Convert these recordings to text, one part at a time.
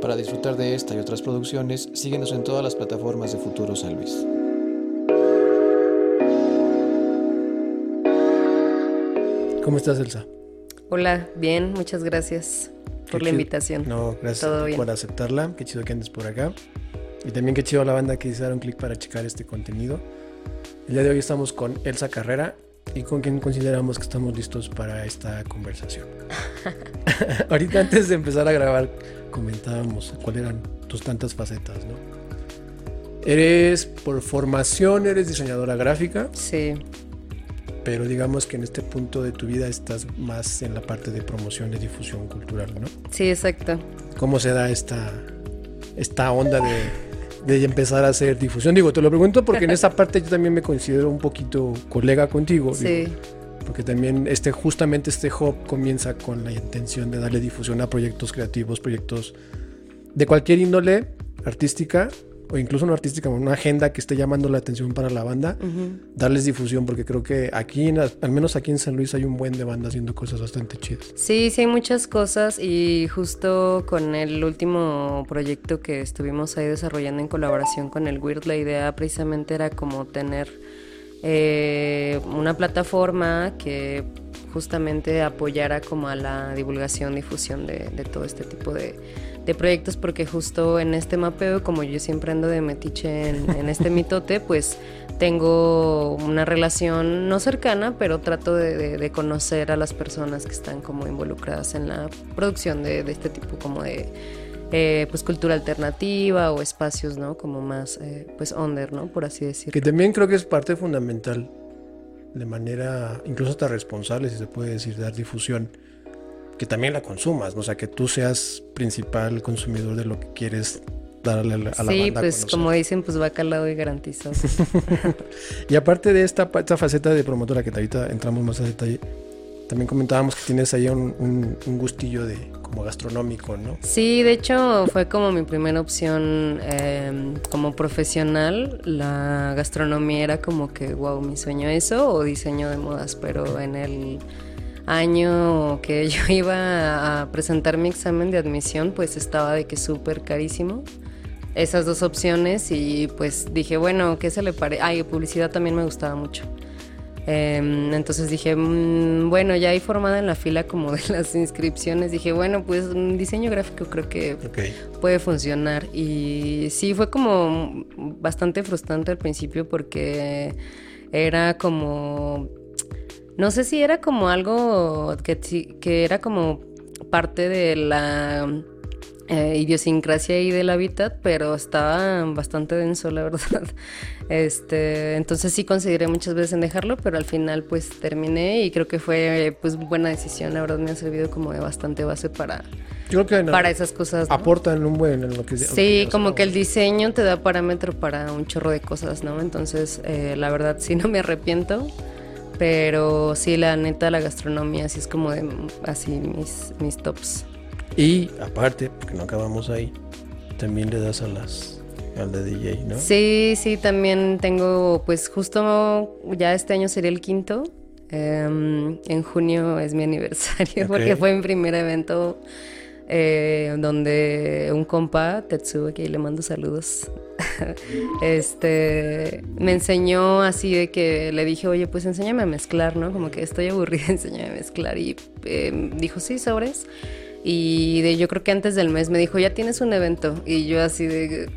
Para disfrutar de esta y otras producciones, síguenos en todas las plataformas de Futuro San Luis. ¿Cómo estás, Elsa? Hola, bien, muchas gracias por la invitación. No, gracias por aceptarla. Qué chido que andes por acá. Y también qué chido la banda que hicieron clic para checar este contenido. El día de hoy estamos con Elsa Carrera y con quien consideramos que estamos listos para esta conversación. Ahorita antes de empezar a grabar comentábamos cuáles eran tus tantas facetas, ¿no? Eres por formación, eres diseñadora gráfica. Sí. Pero digamos que en este punto de tu vida estás más en la parte de promoción y difusión cultural, ¿no? Sí, exacto. ¿Cómo se da esta, esta onda de de empezar a hacer difusión. Digo, te lo pregunto porque en esa parte yo también me considero un poquito colega contigo. Sí. Porque también este, justamente este hub comienza con la intención de darle difusión a proyectos creativos, proyectos de cualquier índole artística o incluso no artística, una agenda que esté llamando la atención para la banda, darles difusión, porque creo que aquí, al menos aquí en San Luis, hay un buen de banda haciendo cosas bastante chidas. Sí, sí, hay muchas cosas y justo con el último proyecto que estuvimos ahí desarrollando en colaboración con el Weird, la idea precisamente era como tener eh, una plataforma que justamente apoyara como a la divulgación, difusión de todo este tipo de de proyectos porque justo en este mapeo, como yo siempre ando de metiche en, este mitote, pues tengo una relación no cercana, pero trato de, conocer a las personas que están como involucradas en la producción de, este tipo como de eh, pues cultura alternativa o espacios, ¿no? Como más eh, pues under, ¿no? Por así decirlo. Que también creo que es parte fundamental de manera incluso hasta responsable, si se puede decir, dar difusión que también la consumas, ¿no? o sea, que tú seas principal consumidor de lo que quieres darle a la, a sí, pues como dicen, pues va calado y garantizado. y aparte de esta, esta faceta de promotora, que ahorita entramos más a detalle, también comentábamos que tienes ahí un, gustillo de como gastronómico, ¿no? Sí, de hecho fue como mi primera opción em, como profesional. La gastronomía era como que, wow, mi sueño eso o diseño de modas, pero en el año que yo iba a presentar mi examen de admisión, pues estaba de que súper carísimo. Esas dos opciones y pues dije, bueno, ¿qué se le parece? Ay, publicidad también me gustaba mucho. Em, entonces dije, mm, bueno, ya hay formada en la fila como de las inscripciones, dije, bueno, pues un diseño gráfico creo que puede funcionar. Y sí, fue como bastante frustrante al principio porque era como no sé si era como algo que, que era como parte de la eh, idiosincrasia y del hábitat, pero estaba bastante denso, la verdad. Este, entonces sí consideré muchas veces en dejarlo, pero al final pues terminé y creo que fue pues buena decisión. La verdad me ha servido como de bastante base para, para esas cosas. Aportan un buen en lo que Sí, como que el diseño te da parámetro para un chorro de cosas, ¿no? Entonces, eh, la verdad sí no me arrepiento. Pero sí, la neta, la gastronomía así es como de así mis, mis tops. Y aparte, porque no acabamos ahí, también le das a las al de DJ, ¿no? Sí, sí, también tengo, pues justo ya este año sería el quinto. Em, en junio es mi aniversario porque fue mi primer evento eh, donde un compa, Tetsuo, que le mando saludos, este, me enseñó así de que le dije, oye, pues enséñame a mezclar, ¿no? Como que estoy aburrida, enséñame a mezclar. Y eh, dijo, sí, sobres. Y de, yo creo que antes del mes me dijo, ya tienes un evento. Y yo así de,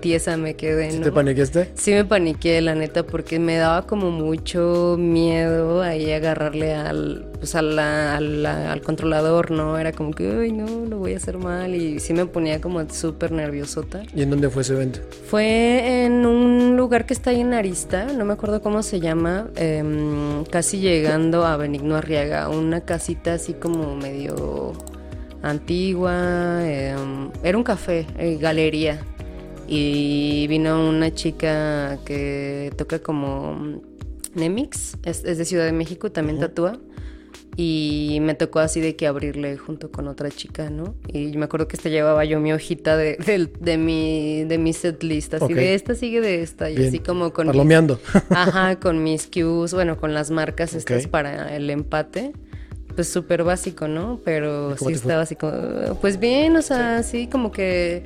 tiesa me quedé. ¿Sí te paniqueaste? Sí me paniqué, la neta, porque me daba como mucho miedo ahí agarrarle al, pues al controlador, ¿no? Era como que, ay, no, lo voy a hacer mal. Y sí me ponía como súper nerviosota. ¿Y en dónde fue ese evento? Fue en un lugar que está ahí en Arista, no me acuerdo cómo se llama, em, casi llegando a Benigno Arriaga, una casita así como medio antigua, em, era un café, eh, galería y vino una chica que toca como Nemix, es, de Ciudad de México, también tatúa. Y me tocó así de que abrirle junto con otra chica, ¿no? Y me acuerdo que esta llevaba yo mi hojita de, de, mi, de mi set list, así de esta sigue de esta, y así como con... Palomeando. ajá, con mis cues, bueno, con las marcas estas para el empate pues súper básico, ¿no? Pero sí estaba así como, pues bien, o sea, sí, como que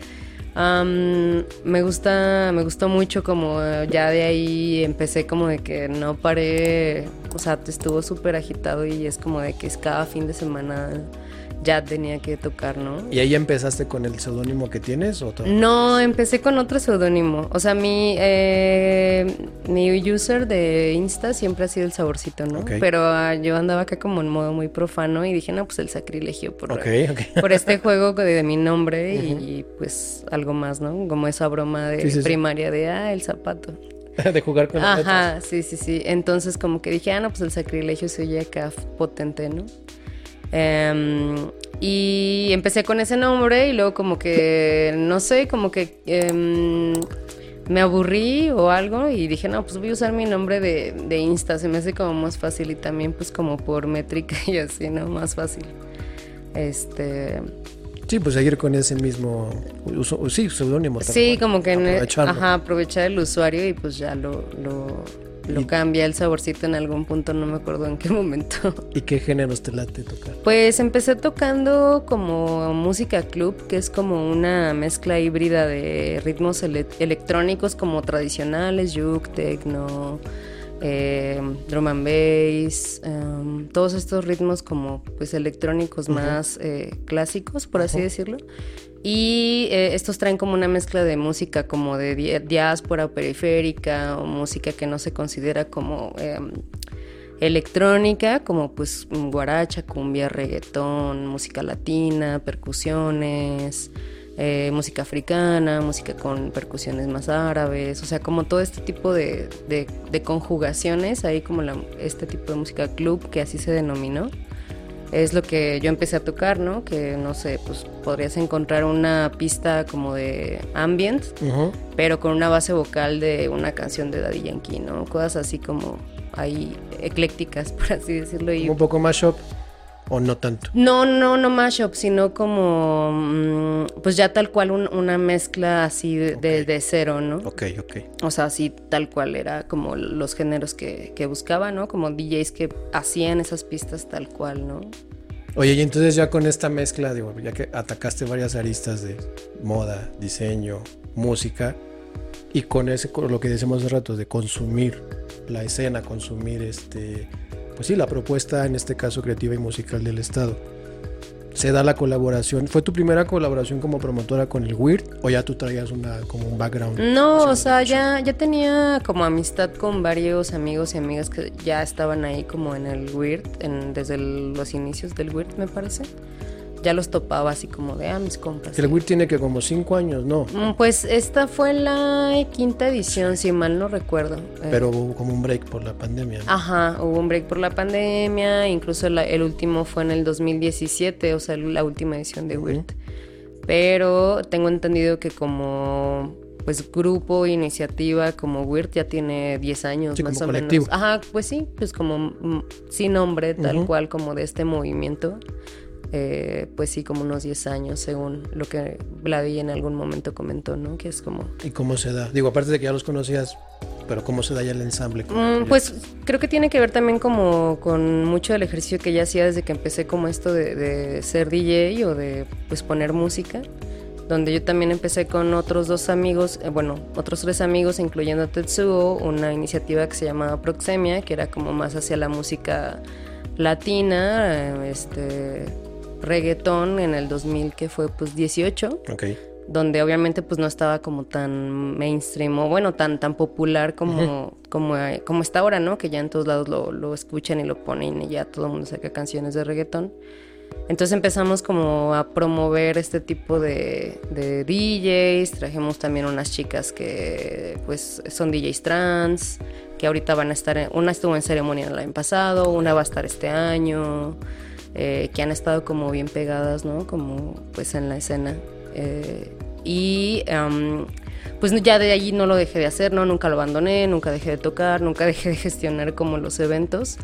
me gusta, me gustó mucho como ya de ahí empecé como de que no paré, o sea, estuvo súper agitado y es como de que es cada fin de semana ya tenía que tocar, ¿no? ¿Y ahí empezaste con el seudónimo que tienes o No, empecé con otro seudónimo. O sea, mi, eh, mi user de Insta siempre ha sido el saborcito, ¿no? Pero ah, yo andaba acá como en modo muy profano y dije, no, pues el sacrilegio por, por este juego de, mi nombre y, pues algo más, ¿no? Como esa broma de primaria de, ah, el zapato. de jugar con Ajá, sí, sí, sí. Entonces como que dije, ah, no, pues el sacrilegio se oye acá potente, ¿no? Em, y empecé con ese nombre y luego como que, no sé, como que em, me aburrí o algo y dije, no, pues voy a usar mi nombre de, de, Insta, se me hace como más fácil y también pues como por métrica y así, ¿no? Más fácil. Este... Sí, pues seguir con ese mismo, uso, sí, seudónimo. Sí, como que ajá, aprovechar el usuario y pues ya lo, lo lo cambia el saborcito en algún punto, no me acuerdo en qué momento. ¿Y qué géneros te late tocar? Pues empecé tocando como música club, que es como una mezcla híbrida de ritmos electrónicos como tradicionales, juke, techno, eh, drum and bass, em, todos estos ritmos como pues electrónicos más eh, clásicos, por así decirlo. Y eh, estos traen como una mezcla de música como de diáspora periférica o música que no se considera como em, electrónica, como pues guaracha, cumbia, reggaetón, música latina, percusiones, eh, música africana, música con percusiones más árabes, o sea, como todo este tipo de, conjugaciones, ahí como este tipo de música club que así se denominó es lo que yo empecé a tocar, ¿no? Que no sé, pues podrías encontrar una pista como de ambient, pero con una base vocal de una canción de Daddy Yankee, ¿no? Cosas así como ahí eclécticas, por así decirlo. Y... Un poco mashup. ¿O no tanto? No, no, no mashup, sino como, mm, pues ya tal cual una mezcla así de, cero, ¿no? Ok, ok. O sea, así tal cual era como los géneros que, que buscaba, ¿no? Como DJs que hacían esas pistas tal cual, ¿no? Oye, y entonces ya con esta mezcla, digo, ya que atacaste varias aristas de moda, diseño, música, y con ese, con lo que decimos hace rato, de consumir la escena, consumir este pues sí, la propuesta, en este caso creativa y musical del Estado. Se da la colaboración. ¿Fue tu primera colaboración como promotora con el WIRD o ya tú traías una como un background? No, o sea, ya, ya tenía como amistad con varios amigos y amigas que ya estaban ahí como en el WIRD, en, desde los inicios del WIRD, me parece ya los topaba así como de, ah, mis compas. El WIR tiene que como cinco años, ¿no? Mm, pues esta fue la quinta edición, si mal no recuerdo. Eh. Pero hubo como un break por la pandemia. Ajá, hubo un break por la pandemia, incluso el último fue en el 2017, o sea, la última edición de WIRT. Pero tengo entendido que como pues grupo, iniciativa como WIRT ya tiene 10 años más o menos. Ajá, pues sí, pues como mm, sin nombre, tal cual como de este movimiento. Eh, pues sí, como unos 10 años, según lo que Vladi en algún momento comentó, ¿no? Que es como... ¿Y cómo se da? Digo, aparte de que ya los conocías, pero ¿cómo se da ya el ensamble? Mm, pues creo que tiene que ver también como con mucho del ejercicio que ya hacía desde que empecé como esto de, ser DJ o de pues poner música donde yo también empecé con otros dos amigos, eh, bueno, otros tres amigos, incluyendo a Tetsuo, una iniciativa que se llamaba Proxemia, que era como más hacia la música latina, eh, este, reggaetón en el 2000 que fue pues 18. Donde obviamente pues no estaba como tan mainstream o bueno, tan, tan popular como, como, como está ahora, ¿no? Que ya en todos lados lo, lo escuchan y lo ponen y ya todo el mundo saca canciones de reggaetón. Entonces empezamos como a promover este tipo de, de, DJs, trajimos también unas chicas que pues son DJs trans, que ahorita van a estar, una estuvo en ceremonia el año pasado, una va a estar este año, eh, que han estado como bien pegadas, ¿no? Como pues en la escena. Eh, y pues ya de allí no lo dejé de hacer, ¿no? Nunca lo abandoné, nunca dejé de tocar, nunca dejé de gestionar como los eventos.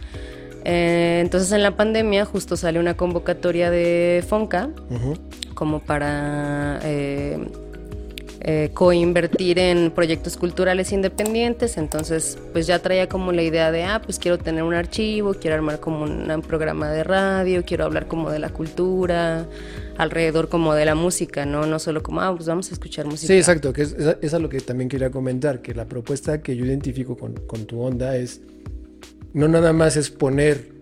Eh, entonces en la pandemia justo sale una convocatoria de Fonca como para eh, coinvertir en proyectos culturales independientes, entonces pues ya traía como la idea de, ah, pues quiero tener un archivo, quiero armar como un, programa de radio, quiero hablar como de la cultura, alrededor como de la música, ¿no? No solo como, ah, pues vamos a escuchar música. Sí, exacto, que es, es, lo que también quería comentar, que la propuesta que yo identifico con, con tu onda es, no nada más es poner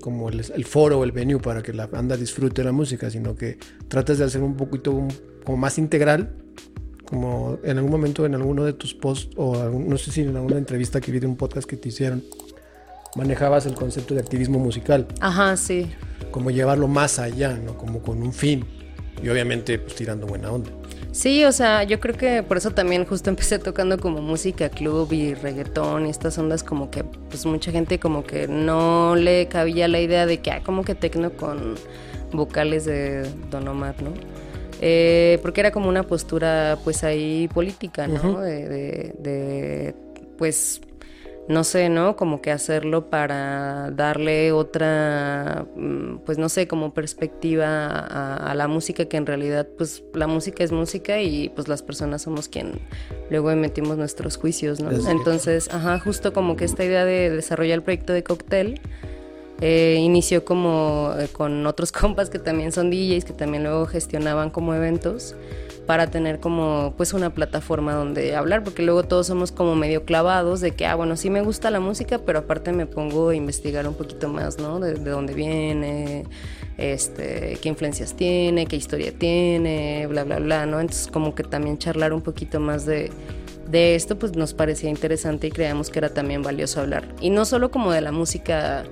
como el, foro o el venue para que la banda disfrute la música, sino que tratas de hacer un poquito como más integral como en algún momento en alguno de tus posts o no sé si en alguna entrevista que vi de un podcast que te hicieron, manejabas el concepto de activismo musical. Ajá, sí. Como llevarlo más allá, ¿no? Como con un fin. Y obviamente pues tirando buena onda. Sí, o sea, yo creo que por eso también justo empecé tocando como música club y reggaetón y estas ondas como que pues mucha gente como que no le cabía la idea de que ah, como que tecno con vocales de Don Omar, ¿no? Eh, porque era como una postura pues ahí política, ¿no? de, pues, no sé, ¿no? Como que hacerlo para darle otra, mm, pues no sé, como perspectiva a, la música, que en realidad pues la música es música y pues las personas somos quien luego emitimos nuestros juicios, ¿no? Entonces, ajá, justo como que esta idea de desarrollar el proyecto de cóctel eh, inició como eh, con otros compas que también son DJs, que también luego gestionaban como eventos para tener como pues una plataforma donde hablar, porque luego todos somos como medio clavados de que, ah, bueno, sí me gusta la música, pero aparte me pongo a investigar un poquito más, ¿no? De, dónde viene, este, qué influencias tiene, qué historia tiene, bla, bla, bla, ¿no? Entonces como que también charlar un poquito más de, de esto, pues nos parecía interesante y creíamos que era también valioso hablar. Y no solo como de la música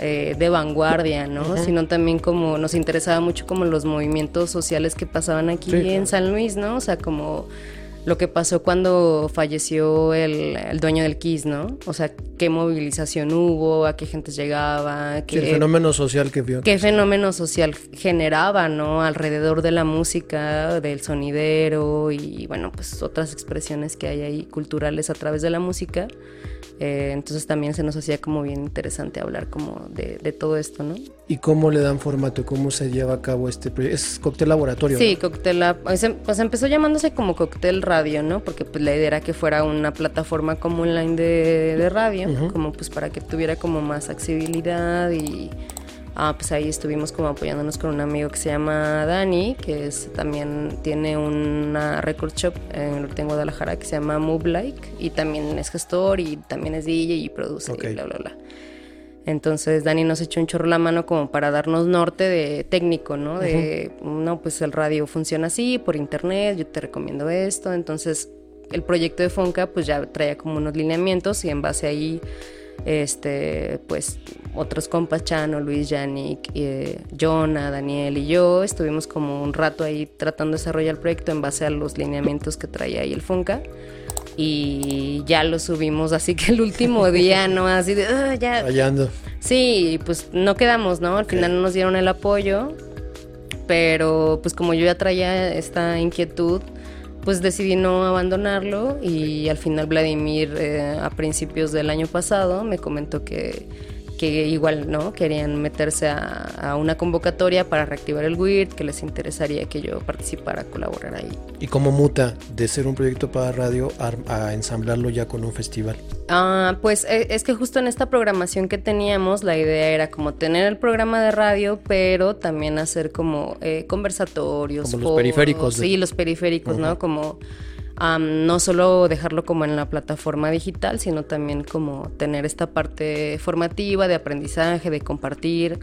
eh, de vanguardia, ¿no? Sino también como nos interesaba mucho como los movimientos sociales que pasaban aquí en San Luis, ¿no? O sea, como lo que pasó cuando falleció el, dueño del Kiss, ¿no? O sea, qué movilización hubo, a qué gente llegaba, qué el fenómeno social que vio. Qué fenómeno social generaba, ¿no? Alrededor de la música, del sonidero y bueno, pues otras expresiones que hay ahí culturales a través de la música. Eh, entonces también se nos hacía como bien interesante hablar como de, todo esto, ¿no? ¿Y cómo le dan formato? ¿Cómo se lleva a cabo este proyecto? ¿Es cóctel laboratorio? Sí, cóctel, pues, em, pues, empezó llamándose como cóctel radio, ¿no? Porque pues la idea era que fuera una plataforma como online de, radio, como pues para que tuviera como más accesibilidad y Ah, pues ahí estuvimos como apoyándonos con un amigo que se llama Dani, que es, también tiene una record shop en, en Guadalajara que se llama Move Like y también es gestor y también es DJ y produce y bla, bla, bla. Entonces Dani nos echó un chorro la mano como para darnos norte de técnico, ¿no? De, no, pues el radio funciona así, por internet, yo te recomiendo esto. Entonces el proyecto de Fonca pues ya traía como unos lineamientos y en base ahí este, pues otros compas, Chano, Luis, Yannick, eh, Jonah, Daniel y yo, estuvimos como un rato ahí tratando de desarrollar el proyecto en base a los lineamientos que traía ahí el Funca. Y ya lo subimos, así que el último día, ¿no? Así de, ah, ya. Fallando. Sí, pues no quedamos, ¿no? Al final no nos dieron el apoyo, pero pues como yo ya traía esta inquietud, pues decidí no abandonarlo y al final Vladimir eh, a principios del año pasado me comentó que que igual no querían meterse a, una convocatoria para reactivar el WIRD, que les interesaría que yo participara, colaborar ahí. ¿Y cómo muta de ser un proyecto para radio a, ensamblarlo ya con un festival? Ah, pues eh, es que justo en esta programación que teníamos, la idea era como tener el programa de radio, pero también hacer como eh, conversatorios. Como los periféricos. Sí, los periféricos, ¿no? Como no solo dejarlo como en la plataforma digital, sino también como tener esta parte formativa de aprendizaje, de compartir.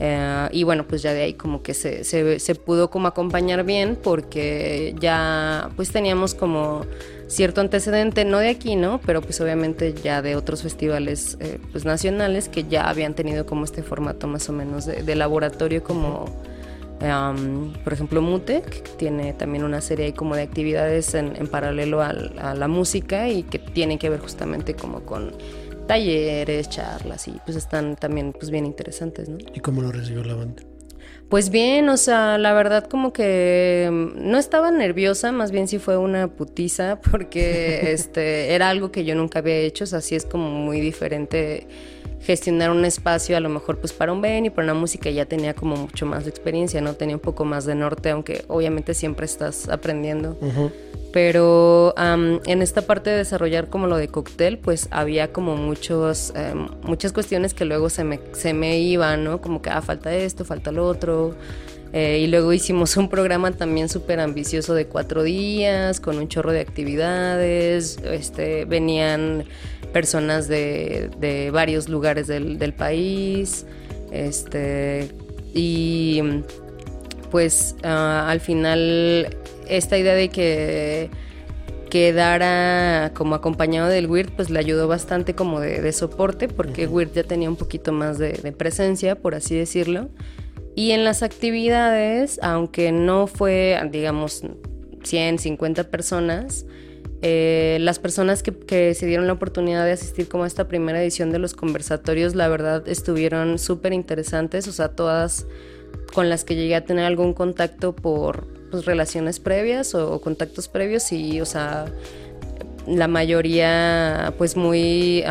Eh, y bueno, pues ya de ahí como que se, se, pudo como acompañar bien porque ya pues teníamos como cierto antecedente, no de aquí, ¿no? Pero pues obviamente ya de otros festivales eh, pues nacionales que ya habían tenido como este formato más o menos de laboratorio como por ejemplo, Mutec tiene también una serie ahí como de actividades en, paralelo a, la música y que tienen que ver justamente como con talleres, charlas y pues están también pues bien interesantes, ¿no? ¿Y cómo lo recibió la banda? Pues bien, o sea, la verdad como que mm, no estaba nerviosa, más bien sí fue una putiza porque este era algo que yo nunca había hecho, o sea, sí es como muy diferente gestionar un espacio a lo mejor pues para un Ben y para una música ya tenía como mucho más de experiencia, ¿no? Tenía un poco más de norte, aunque obviamente siempre estás aprendiendo. Pero en esta parte de desarrollar como lo de cóctel, pues había como muchos, em, muchas cuestiones que luego se me, se me iban, ¿no? Como que, ah, falta esto, falta lo otro. Eh, y luego hicimos un programa también súper ambicioso de cuatro días, con un chorro de actividades. Este, venían personas de, de varios lugares del, del, país. Este, y pues ah, al final esta idea de que quedara como acompañado del Weird, pues le ayudó bastante como de, soporte, porque Weird ya tenía un poquito más de, presencia, por así decirlo. Y en las actividades, aunque no fue, digamos, 100, 50 personas, eh, las personas que, que, se dieron la oportunidad de asistir como a esta primera edición de los conversatorios, la verdad estuvieron súper interesantes, o sea, todas con las que llegué a tener algún contacto por pues, relaciones previas o, contactos previos y, o sea, la mayoría pues muy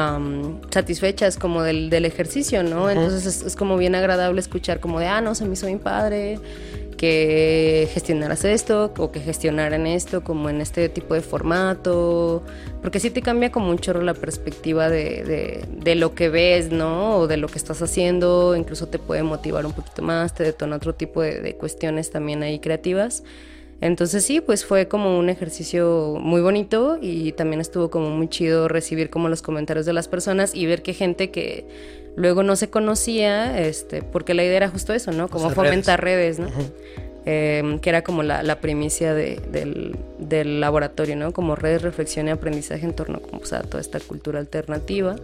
satisfechas como del, del, ejercicio, ¿no? Entonces es, es, como bien agradable escuchar como de, ah, no, se me hizo bien padre, que gestionaras esto o que gestionaran esto como en este tipo de formato, porque sí te cambia como un chorro la perspectiva de, de, lo que ves, ¿no? O de lo que estás haciendo, incluso te puede motivar un poquito más, te detona otro tipo de, de cuestiones también ahí creativas. Entonces sí, pues fue como un ejercicio muy bonito y también estuvo como muy chido recibir como los comentarios de las personas y ver que gente que luego no se conocía, este, porque la idea era justo eso, ¿no? Como fomentar redes, ¿no? Em, que era como la, primicia del, laboratorio, ¿no? Como redes, reflexión y aprendizaje en torno como, a toda esta cultura alternativa.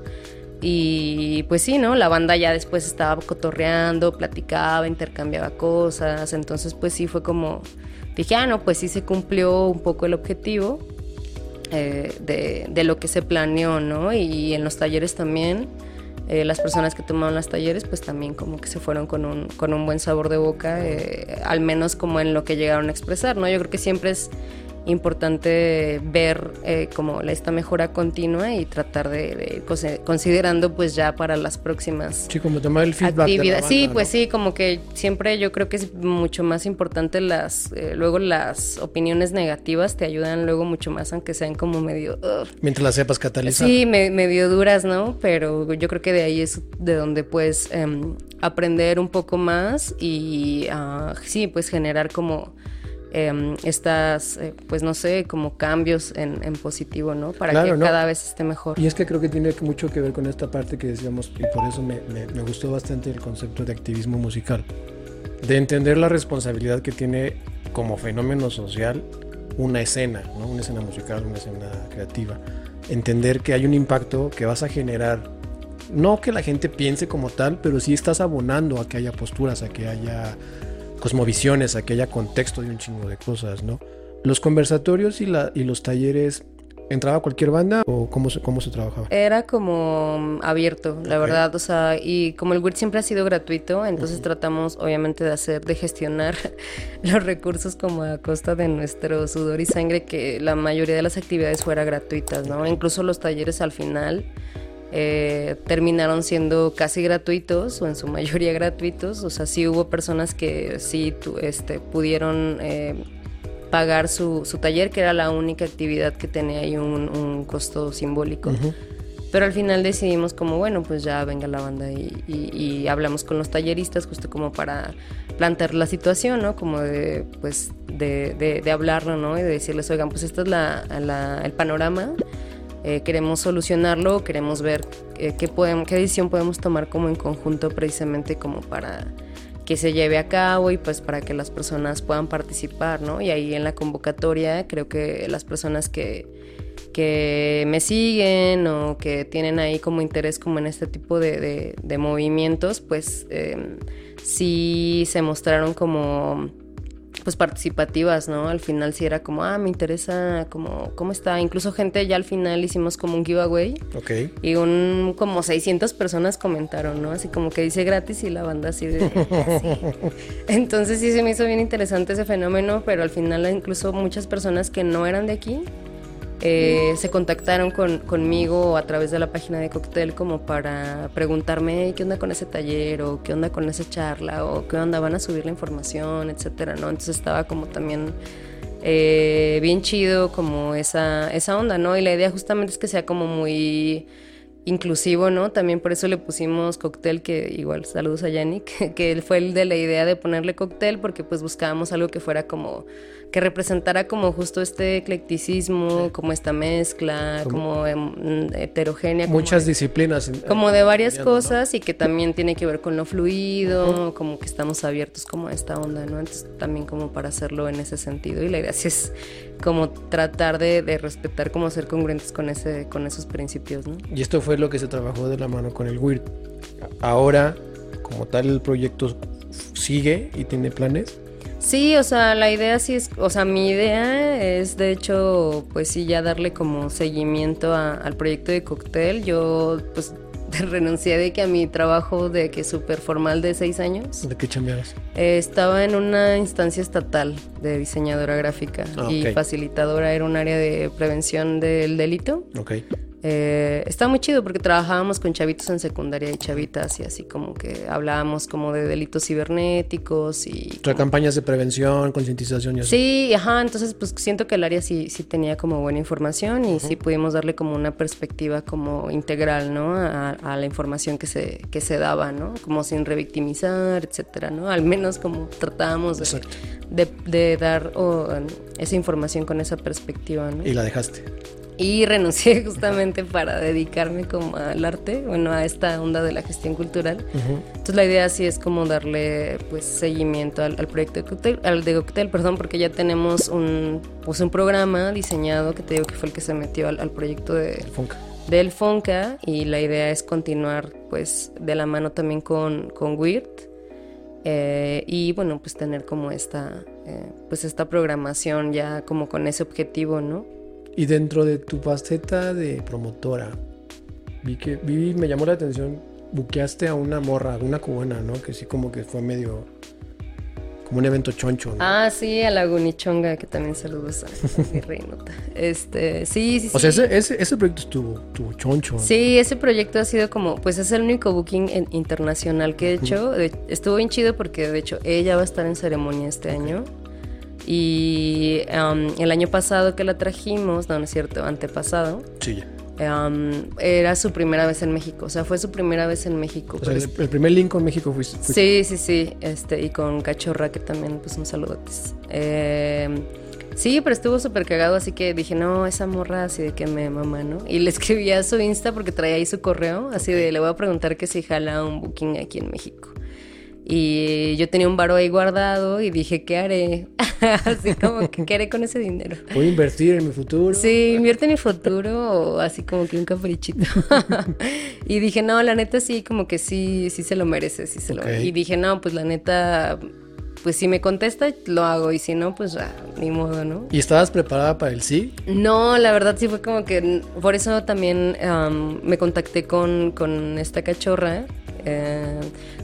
Y pues sí, ¿no? La banda ya después estaba cotorreando, platicaba, intercambiaba cosas, entonces pues sí fue como, dije, ah, no, pues sí se cumplió un poco el objetivo eh, de, de, lo que se planeó, ¿no? Y en los talleres también eh, las personas que tomaron los talleres pues también como que se fueron con un, con un buen sabor de boca, eh, al menos como en lo que llegaron a expresar, ¿no? Yo creo que siempre es importante ver eh, como esta mejora continua y tratar de, considerando pues ya para las próximas sí como tomar el feedback sí pues sí como que siempre yo creo que es mucho más importante las eh, luego las opiniones negativas te ayudan luego mucho más aunque sean como medio mientras las sepas catalizar. Sí medio duras no pero yo creo que de ahí es de donde puedes em, aprender un poco más y uh, sí pues generar como Em, estas, eh, pues no sé, como cambios en, positivo, ¿no? Para que cada vez esté mejor. Y es que creo que tiene mucho que ver con esta parte que decíamos, y por eso me, me, gustó bastante el concepto de activismo musical, de entender la responsabilidad que tiene como fenómeno social una escena, ¿no? Una escena musical, una escena creativa. Entender que hay un impacto que vas a generar no que la gente piense como tal, pero sí estás abonando a que haya posturas, a que haya cosmovisiones, a que haya contexto de un chingo de cosas, ¿no? Los conversatorios y, la, y los talleres ¿Entraba cualquier banda o cómo se, cómo se trabajaba? Era como abierto, la verdad, o sea, y como el WIRD siempre ha sido gratuito, entonces tratamos obviamente de hacer, de gestionar los recursos como a costa de nuestro sudor y sangre, que la mayoría de las actividades fuera gratuitas, ¿no? Incluso los talleres al final eh, terminaron siendo casi gratuitos o en su mayoría gratuitos. O sea, sí hubo personas que sí este, pudieron eh, pagar su, taller, que era la única actividad que tenía ahí un, costo simbólico. Pero al final decidimos como, bueno, pues ya venga la banda y, hablamos con los talleristas justo como para plantear la situación, ¿no? Como de, pues, de, de, hablarlo, ¿no? Y de decirles, oigan, pues este es la, el panorama eh, queremos solucionarlo, queremos ver eh, qué, podemos, qué decisión podemos tomar como en conjunto precisamente como para que se lleve a cabo y pues para que las personas puedan participar, ¿no? Y ahí en la convocatoria creo que las personas que, que me siguen o que tienen ahí como interés como en este tipo de, de, movimientos, pues eh, sí se mostraron como pues participativas, ¿no? Al final sí era como, ah, me interesa como cómo está. Incluso gente ya al final hicimos como un giveaway. Ok. Y un como 600 personas comentaron, ¿no? Así como que dice gratis y la banda así de... Entonces sí se me hizo bien interesante ese fenómeno, pero al final incluso muchas personas que no eran de aquí eh, se contactaron conmigo a través de la página de Cocktail como para preguntarme qué onda con ese taller o qué onda con esa charla o qué onda van a subir la información, etcétera, ¿no? Entonces estaba como también eh, bien chido como esa, esa onda, ¿no? Y la idea justamente es que sea como muy inclusivo, ¿no? También por eso le pusimos cóctel, que igual saludos a Yannick, que fue el de la idea de ponerle cóctel porque pues buscábamos algo que fuera como que representara como justo este eclecticismo, como esta mezcla, como, em, heterogénea. Muchas disciplinas. como de varias cosas y que también tiene que ver con lo fluido, como que estamos abiertos como a esta onda, ¿no? Entonces también como para hacerlo en ese sentido y la idea sí es como tratar de, respetar, como ser congruentes con, ese, con esos principios, ¿no? Y esto fue lo que se trabajó de la mano con el WIRD. Ahora, como tal, el proyecto sigue y tiene planes. Sí, o sea, la idea sí es, o sea, mi idea es de hecho, pues sí, ya darle como seguimiento al proyecto de cóctel. Yo, pues, renuncié de que a mi trabajo de que súper formal de seis años. ¿De qué chambeabas? Eh, estaba en una instancia estatal de diseñadora gráfica ah, y facilitadora, era un área de prevención del delito. Ok. Eh, está muy chido porque trabajábamos con chavitos en secundaria y chavitas y así como que hablábamos como de delitos cibernéticos y... O campañas de prevención, concientización y así. Sí, ajá, entonces pues siento que el área sí, sí tenía como buena información y sí pudimos darle como una perspectiva como integral, ¿no? A, la información que se, que se daba, ¿no? Como sin revictimizar, etcétera, ¿no? Al menos como tratábamos de, de, dar esa información con esa perspectiva, ¿no? Y la dejaste y renuncié justamente para dedicarme como al arte, bueno, a esta onda de la gestión cultural. Entonces la idea sí es como darle pues seguimiento al, proyecto de cóctel, al de cóctel, perdón, porque ya tenemos un pues un programa diseñado que te digo que fue el que se metió al, proyecto de Fonca. del Fonca y la idea es continuar pues de la mano también con, con Weird. Eh, y bueno, pues tener como esta, eh, pues esta programación ya como con ese objetivo, ¿no? Y dentro de tu faceta de promotora, vi que vi, me llamó la atención, buqueaste a una morra, una cubana, ¿no? Que sí como que fue medio como un evento choncho, ¿no? Ah, sí, a la Gunichonga, que también saludos a, mi reinota. Este, sí, sí, sí. O sea, ese, ese, proyecto estuvo, estuvo, choncho. Sí, ese proyecto ha sido como, pues es el único booking internacional que he hecho. estuvo bien chido porque de hecho ella va a estar en ceremonia este año. Y el año pasado que la trajimos, no, no es cierto, antepasado. Sí. era su primera vez en México, o sea, fue su primera vez en México. O sea, el, primer link con México fuiste, Sí, sí, sí, este, y con Cachorra, que también, pues un saludotes. Em, sí, pero estuvo súper cagado, así que dije, no, esa morra así de que me mamá, ¿no? Y le escribí a su Insta porque traía ahí su correo, así de, le voy a preguntar que si jala un booking aquí en México. Y yo tenía un baro ahí guardado y dije, ¿qué haré? así como que, ¿qué haré con ese dinero? Voy a invertir en mi futuro. Sí, invierte en mi futuro o así como que un caprichito. y dije, no, la neta sí, como que sí, sí se lo merece, sí se lo Y dije, no, pues la neta, pues si me contesta, lo hago. Y si no, pues ah, ni modo, ¿no? ¿Y estabas preparada para el sí? No, la verdad sí fue como que, por eso también me contacté con, con esta cachorra. Eh,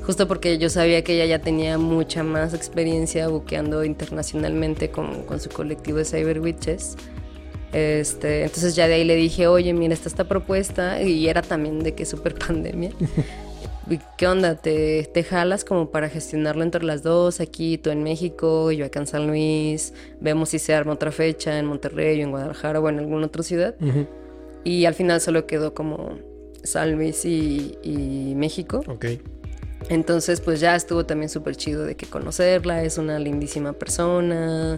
justo porque yo sabía que ella ya tenía mucha más experiencia buqueando internacionalmente con, con su colectivo de Cyber Witches. Este, entonces ya de ahí le dije, oye, mira, está esta propuesta y era también de que super pandemia. ¿Qué onda? ¿Te, ¿Te, jalas como para gestionarlo entre las dos? Aquí tú en México, yo acá en San Luis. Vemos si se arma otra fecha en Monterrey o en Guadalajara o en alguna otra ciudad. Y al final solo quedó como San Luis y, y México. Ok. Entonces, pues ya estuvo también súper chido de que conocerla, es una lindísima persona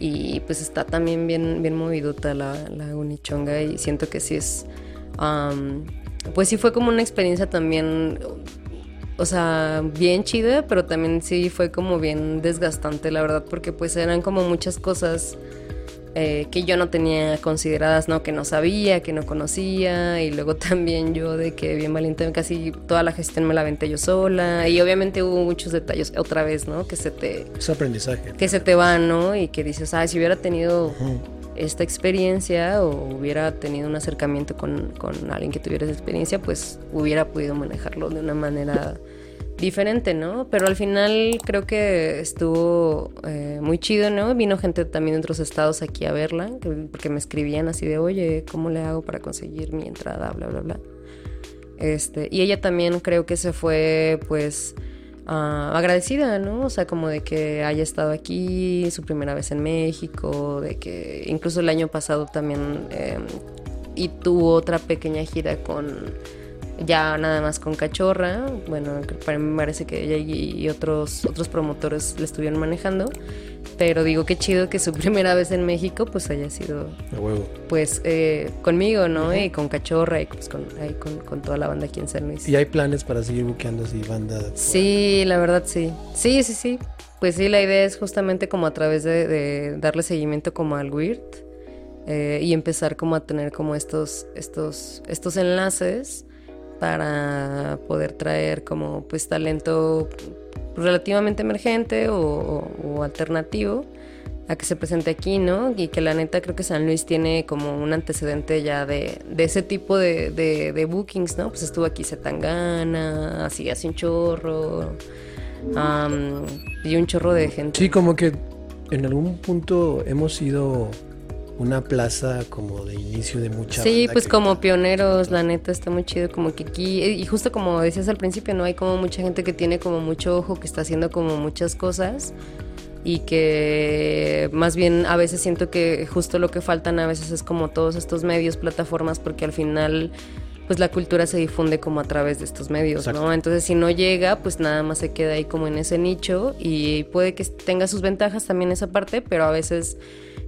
y pues está también bien, bien movidota la, la Unichonga y siento que sí es, pues sí fue como una experiencia también, o sea, bien chida, pero también sí fue como bien desgastante, la verdad, porque pues eran como muchas cosas eh, que yo no tenía consideradas, ¿no? Que no sabía, que no conocía, y luego también yo de que bien valiente casi toda la gestión me la aventé yo sola, y obviamente hubo muchos detalles otra vez, ¿no? Que se te... Es aprendizaje. Que se te van, ¿no? Y que dices, ay, si hubiera tenido... esta experiencia o hubiera tenido un acercamiento con, con alguien que tuviera esa experiencia, pues hubiera podido manejarlo de una manera diferente, ¿no? Pero al final creo que estuvo eh, muy chido, ¿no? Vino gente también de otros estados aquí a verla, porque me escribían así de, oye, ¿cómo le hago para conseguir mi entrada? Bla, bla, bla. Este, y ella también creo que se fue, pues, ah, agradecida, ¿no? O sea, como de que haya estado aquí, su primera vez en México, de que incluso el año pasado también em, y tuvo otra pequeña gira con ya nada más con Cachorra, bueno, para mí me parece que ella y, otros, otros promotores le estuvieron manejando, pero digo qué chido que su primera vez en México pues haya sido pues eh, conmigo, ¿no? Y con Cachorra y pues con, con, toda la banda aquí en San Luis. ¿Y hay planes para seguir buqueando así banda? Sí, la verdad sí. Sí, sí, sí. Pues sí, la idea es justamente como a través de, darle seguimiento como al Weird eh, y empezar como a tener como estos, estos, estos enlaces para poder traer como pues talento relativamente emergente o, alternativo a que se presente aquí, ¿no? Y que la neta creo que San Luis tiene como un antecedente ya de, ese tipo de, de, bookings, ¿no? Pues estuvo aquí Zetangana, así hace un chorro, y un chorro de gente. Sí, como que en algún punto hemos sido una plaza como de inicio de mucha Sí, pues como pioneros, la neta está muy chido como que aquí y justo como decías al principio, no hay como mucha gente que tiene como mucho ojo, que está haciendo como muchas cosas y que más bien a veces siento que justo lo que faltan a veces es como todos estos medios, plataformas porque al final pues la cultura se difunde como a través de estos medios, ¿no? Entonces si no llega, pues nada más se queda ahí como en ese nicho y puede que tenga sus ventajas también esa parte, pero a veces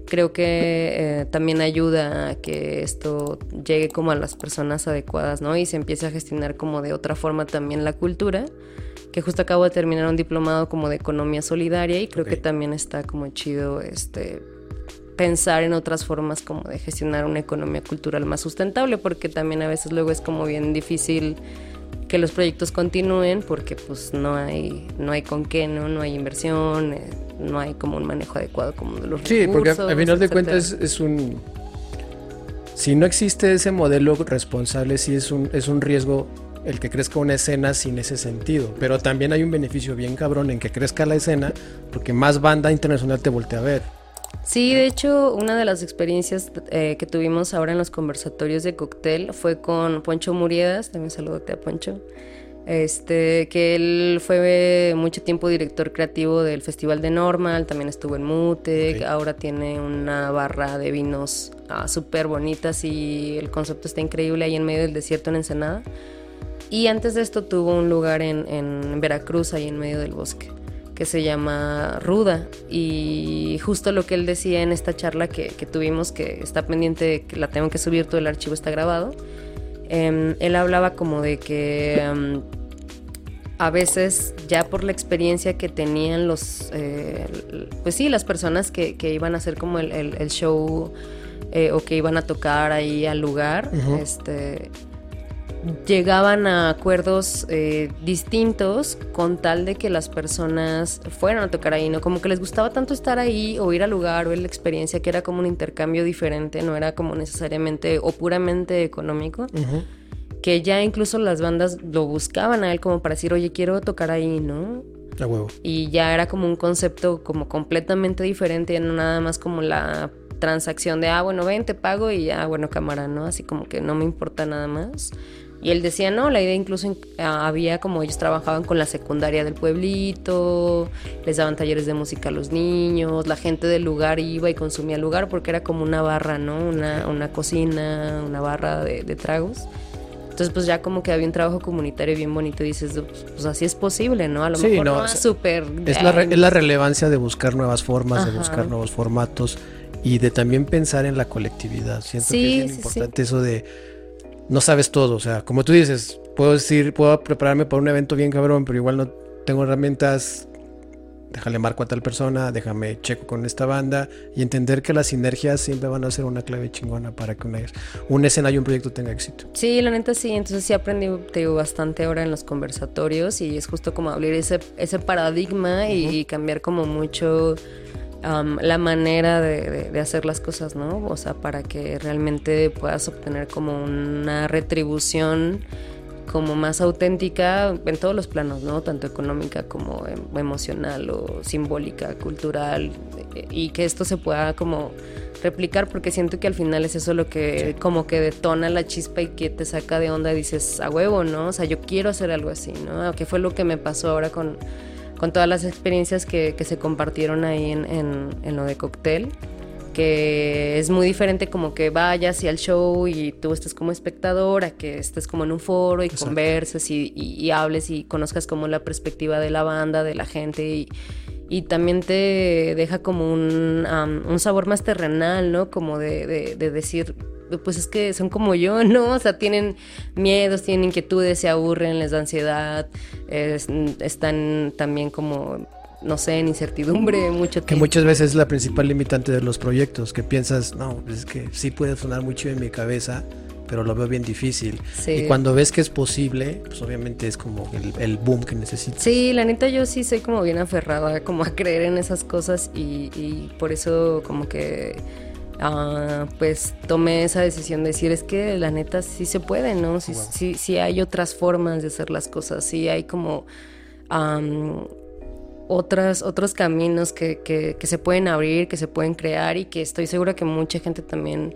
creo que eh, también ayuda a que esto llegue como a las personas adecuadas, ¿no? Y se empiece a gestionar como de otra forma también la cultura, que justo acabo de terminar un diplomado como de economía solidaria y creo que también está como chido este pensar en otras formas como de gestionar una economía cultural más sustentable, porque también a veces luego es como bien difícil que los proyectos continúen porque pues no hay no hay con qué no no hay inversión eh, no hay como un manejo adecuado como de los sí porque al final de cuentas es, un si no existe ese modelo responsable sí es un es un riesgo el que crezca una escena sin ese sentido. Pero también hay un beneficio bien cabrón en que crezca la escena porque más banda internacional te voltea a ver Sí, de hecho, una de las experiencias eh, que tuvimos ahora en los conversatorios de cóctel fue con Poncho Muriedas, también saludote a Poncho, este, que él fue mucho tiempo director creativo del Festival de Normal, también estuvo en Mute, ahora tiene una barra de vinos ah, súper bonitas y el concepto está increíble ahí en medio del desierto en Ensenada. Y antes de esto tuvo un lugar en, en Veracruz, ahí en medio del bosque que se llama Ruda. Y justo lo que él decía en esta charla que, tuvimos, que está pendiente, que la tengo que subir, todo el archivo está grabado, em, él hablaba como de que em, a veces ya por la experiencia que tenían los, eh, pues sí, las personas que, iban a hacer como el, show eh, o que iban a tocar ahí al lugar, este llegaban a acuerdos eh, distintos con tal de que las personas fueran a tocar ahí, ¿no? Como que les gustaba tanto estar ahí o ir al lugar o ver la experiencia que era como un intercambio diferente, no era como necesariamente o puramente económico. Que ya incluso las bandas lo buscaban a él como para decir, oye, quiero tocar ahí, ¿no? A huevo. Y ya era como un concepto como completamente diferente, no nada más como la transacción de, ah, bueno, ven, te pago y ya, bueno, cámara, ¿no? Así como que no me importa nada más. Y él decía, no, la idea incluso ah, había como ellos trabajaban con la secundaria del pueblito, les daban talleres de música a los niños, la gente del lugar iba y consumía el lugar porque era como una barra, ¿no? Una, una cocina, una barra de, tragos. Entonces, pues ya como que había un trabajo comunitario bien bonito y dices, pues así es posible, ¿no? A lo mejor no, es súper... Es la, es la relevancia de buscar nuevas formas, de buscar nuevos formatos y de también pensar en la colectividad. Siento que es bien importante eso de no sabes todo. O sea, como tú dices, puedo decir, puedo prepararme para un evento bien cabrón, pero igual no tengo herramientas. Déjale marco a tal persona, déjame checo con esta banda y entender que las sinergias siempre van a ser una clave chingona para que una, un escenario y un proyecto tenga éxito. Sí, la neta sí, entonces sí aprendí bastante ahora en los conversatorios y es justo como abrir ese, ese paradigma y cambiar como mucho la manera de, hacer las cosas, ¿no? O sea, para que realmente puedas obtener como una retribución como más auténtica en todos los planos, ¿no? Tanto económica como em, emocional o simbólica, cultural, y que esto se pueda como replicar porque siento que al final es eso lo que como que detona la chispa y que te saca de onda y dices a huevo, ¿no? O sea, yo quiero hacer algo así, ¿no? Que fue lo que me pasó ahora con, con todas las experiencias que, que se compartieron ahí en, en, lo de cóctel que es muy diferente como que vayas y al show y tú estés como espectador a que estés como en un foro y converses y, y, hables y conozcas como la perspectiva de la banda, de la gente y, y también te deja como un, un sabor más terrenal, ¿no? Como de, de, decir, pues es que son como yo, ¿no? O sea, tienen miedos, tienen inquietudes, se aburren, les da ansiedad, están también como no sé, en incertidumbre mucho tiempo. Que muchas veces es la principal limitante de los proyectos, que piensas, no, pues es que sí puede sonar mucho en mi cabeza, pero lo veo bien difícil. Y cuando ves que es posible, pues obviamente es como el, boom que necesitas. Sí, la neta yo sí soy como bien aferrada como a creer en esas cosas y, por eso como que ah, pues tomé esa decisión de decir es que la neta sí se puede, ¿no? Sí, sí, sí hay otras formas de hacer las cosas, sí hay como otras, otros caminos que, que, se pueden abrir, que se pueden crear y que estoy segura que mucha gente también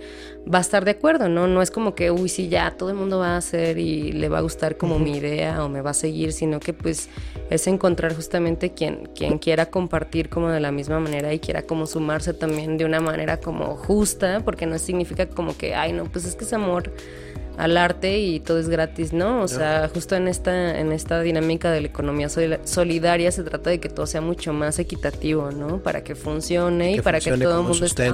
va a estar de acuerdo, ¿no? No es como que, uy, sí, ya todo el mundo va a hacer y le va a gustar como mi idea o me va a seguir, sino que pues es encontrar justamente quien, quien quiera compartir como de la misma manera y quiera como sumarse también de una manera como justa, porque no significa como que, ay, no, pues es que es amor al arte y todo es gratis, ¿no? O sea, justo en esta, en esta dinámica de la economía solidaria se trata de que todo sea mucho más equitativo, ¿no? Para que funcione y para que todo el mundo esté...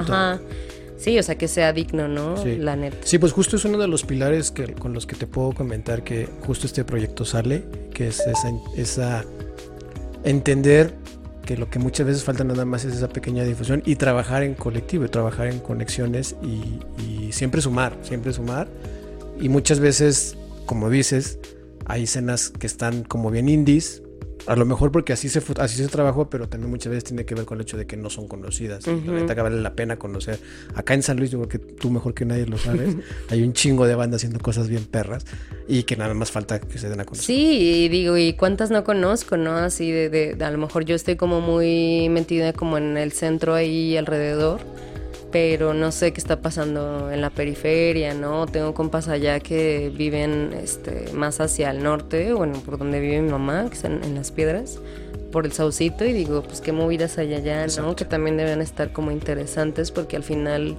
Sí, o sea, que sea digno, ¿no? La neta. Sí, pues justo es uno de los pilares que, con los que te puedo comentar que justo este proyecto sale, que es esa, esa entender que lo que muchas veces falta nada más es esa pequeña difusión y trabajar en colectivo, y trabajar en conexiones y, y siempre sumar, siempre sumar y muchas veces, como dices, hay escenas que están como bien indies, a lo mejor porque así se, así se trabajó, pero también muchas veces tiene que ver con el hecho de que no son conocidas. Uh -huh. que vale la pena conocer. Acá en San Luis, yo creo que tú mejor que nadie lo sabes, hay un chingo de bandas haciendo cosas bien perras y que nada más falta que se den a conocer. Sí, y digo, ¿y cuántas no conozco, no? Así de, de a lo mejor yo estoy como muy metida como en el centro ahí alrededor pero no sé qué está pasando en la periferia, ¿no? Tengo compas allá que viven este, más hacia el norte, bueno, por donde vive mi mamá, que están en las piedras, por el Saucito, y digo, pues qué movidas hay allá, ¿no? Que también deben estar como interesantes, porque al final,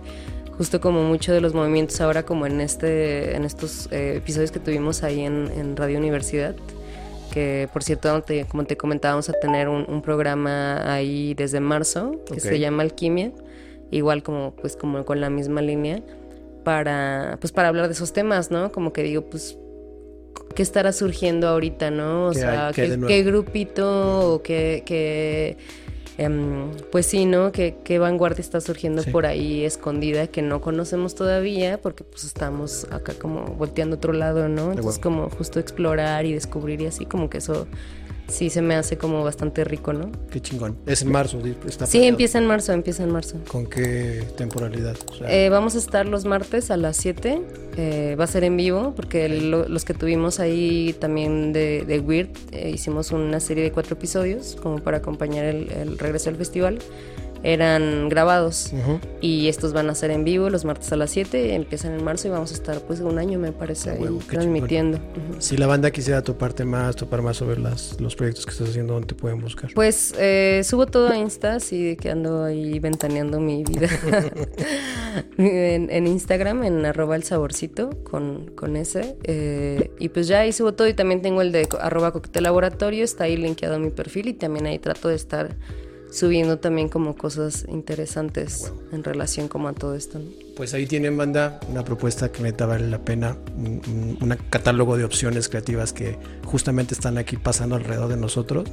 justo como muchos de los movimientos ahora, como en, este, en estos eh, episodios que tuvimos ahí en, Radio Universidad, que por cierto, como te comentábamos, a tener un, programa ahí desde marzo, que se llama Alquimia igual como pues como con la misma línea para pues para hablar de esos temas, ¿no? Como que digo, pues qué estará surgiendo ahorita, ¿no? O sea, ¿qué, grupito o qué, qué em, pues sí, ¿no? ¿Qué, qué vanguardia está surgiendo por ahí escondida que no conocemos todavía porque pues estamos acá como volteando a otro lado, ¿no? Entonces como justo explorar y descubrir y así como que eso sí se me hace como bastante rico, ¿no? Qué chingón. Es en marzo, está Sí, empieza en marzo, empieza en marzo. ¿Con qué temporalidad? Eh, vamos a estar los martes a las 7. Eh, va a ser en vivo, porque los que tuvimos ahí también de, Weird eh, hicimos una serie de cuatro episodios como para acompañar el regreso al festival eran grabados. Y estos van a ser en vivo los martes a las 7, empiezan en marzo y vamos a estar pues un año me parece ahí, transmitiendo. Si la banda quisiera toparte más, topar más sobre las, los proyectos que estás haciendo, ¿dónde te pueden buscar? Pues eh, subo todo a Insta, así que ando ahí ventaneando mi vida. En, Instagram, en arroba el saborcito con, con ese. Eh, y pues ya ahí subo todo y también tengo el de arroba coquetel laboratorio, está ahí linkeado a mi perfil y también ahí trato de estar subiendo también como cosas interesantes en relación como a todo esto. Pues ahí tienen banda una propuesta que neta vale la pena, un, catálogo de opciones creativas que justamente están aquí pasando alrededor de nosotros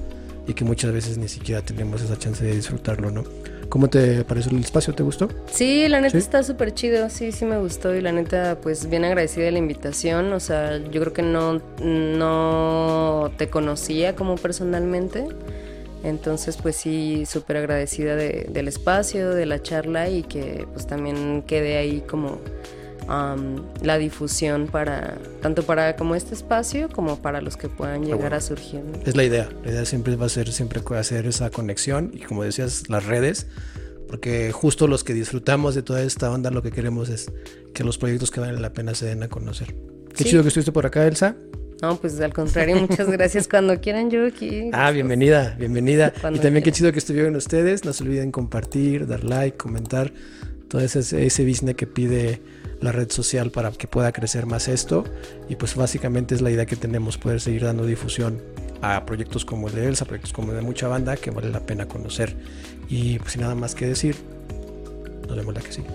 y que muchas veces ni siquiera tenemos esa chance de disfrutarlo, ¿no? ¿Cómo te pareció el espacio? ¿Te gustó? Sí, la neta está súper chido, sí, sí me gustó y la neta pues bien agradecida de la invitación, o sea, yo creo que no, no te conocía como personalmente entonces, pues sí, súper agradecida del espacio, de la charla y que pues también quede ahí como la difusión para, tanto para como este espacio como para los que puedan llegar a surgir. Es la idea, la idea siempre va a ser siempre hacer esa conexión y como decías, las redes porque justo los que disfrutamos de toda esta onda lo que queremos es que los proyectos que valen la pena se den a conocer. Qué chido que estuviste por acá, Elsa. No, pues al contrario, muchas gracias. Cuando quieran yo aquí. Ah, bienvenida, bienvenida. y también qué chido que estuvieron ustedes. No se olviden compartir, dar like, comentar. Todo ese, ese business que pide la red social para que pueda crecer más esto. Y pues básicamente es la idea que tenemos, poder seguir dando difusión a proyectos como el de Elsa, proyectos como el de mucha banda que vale la pena conocer. Y pues sin nada más que decir, nos vemos la que sigue.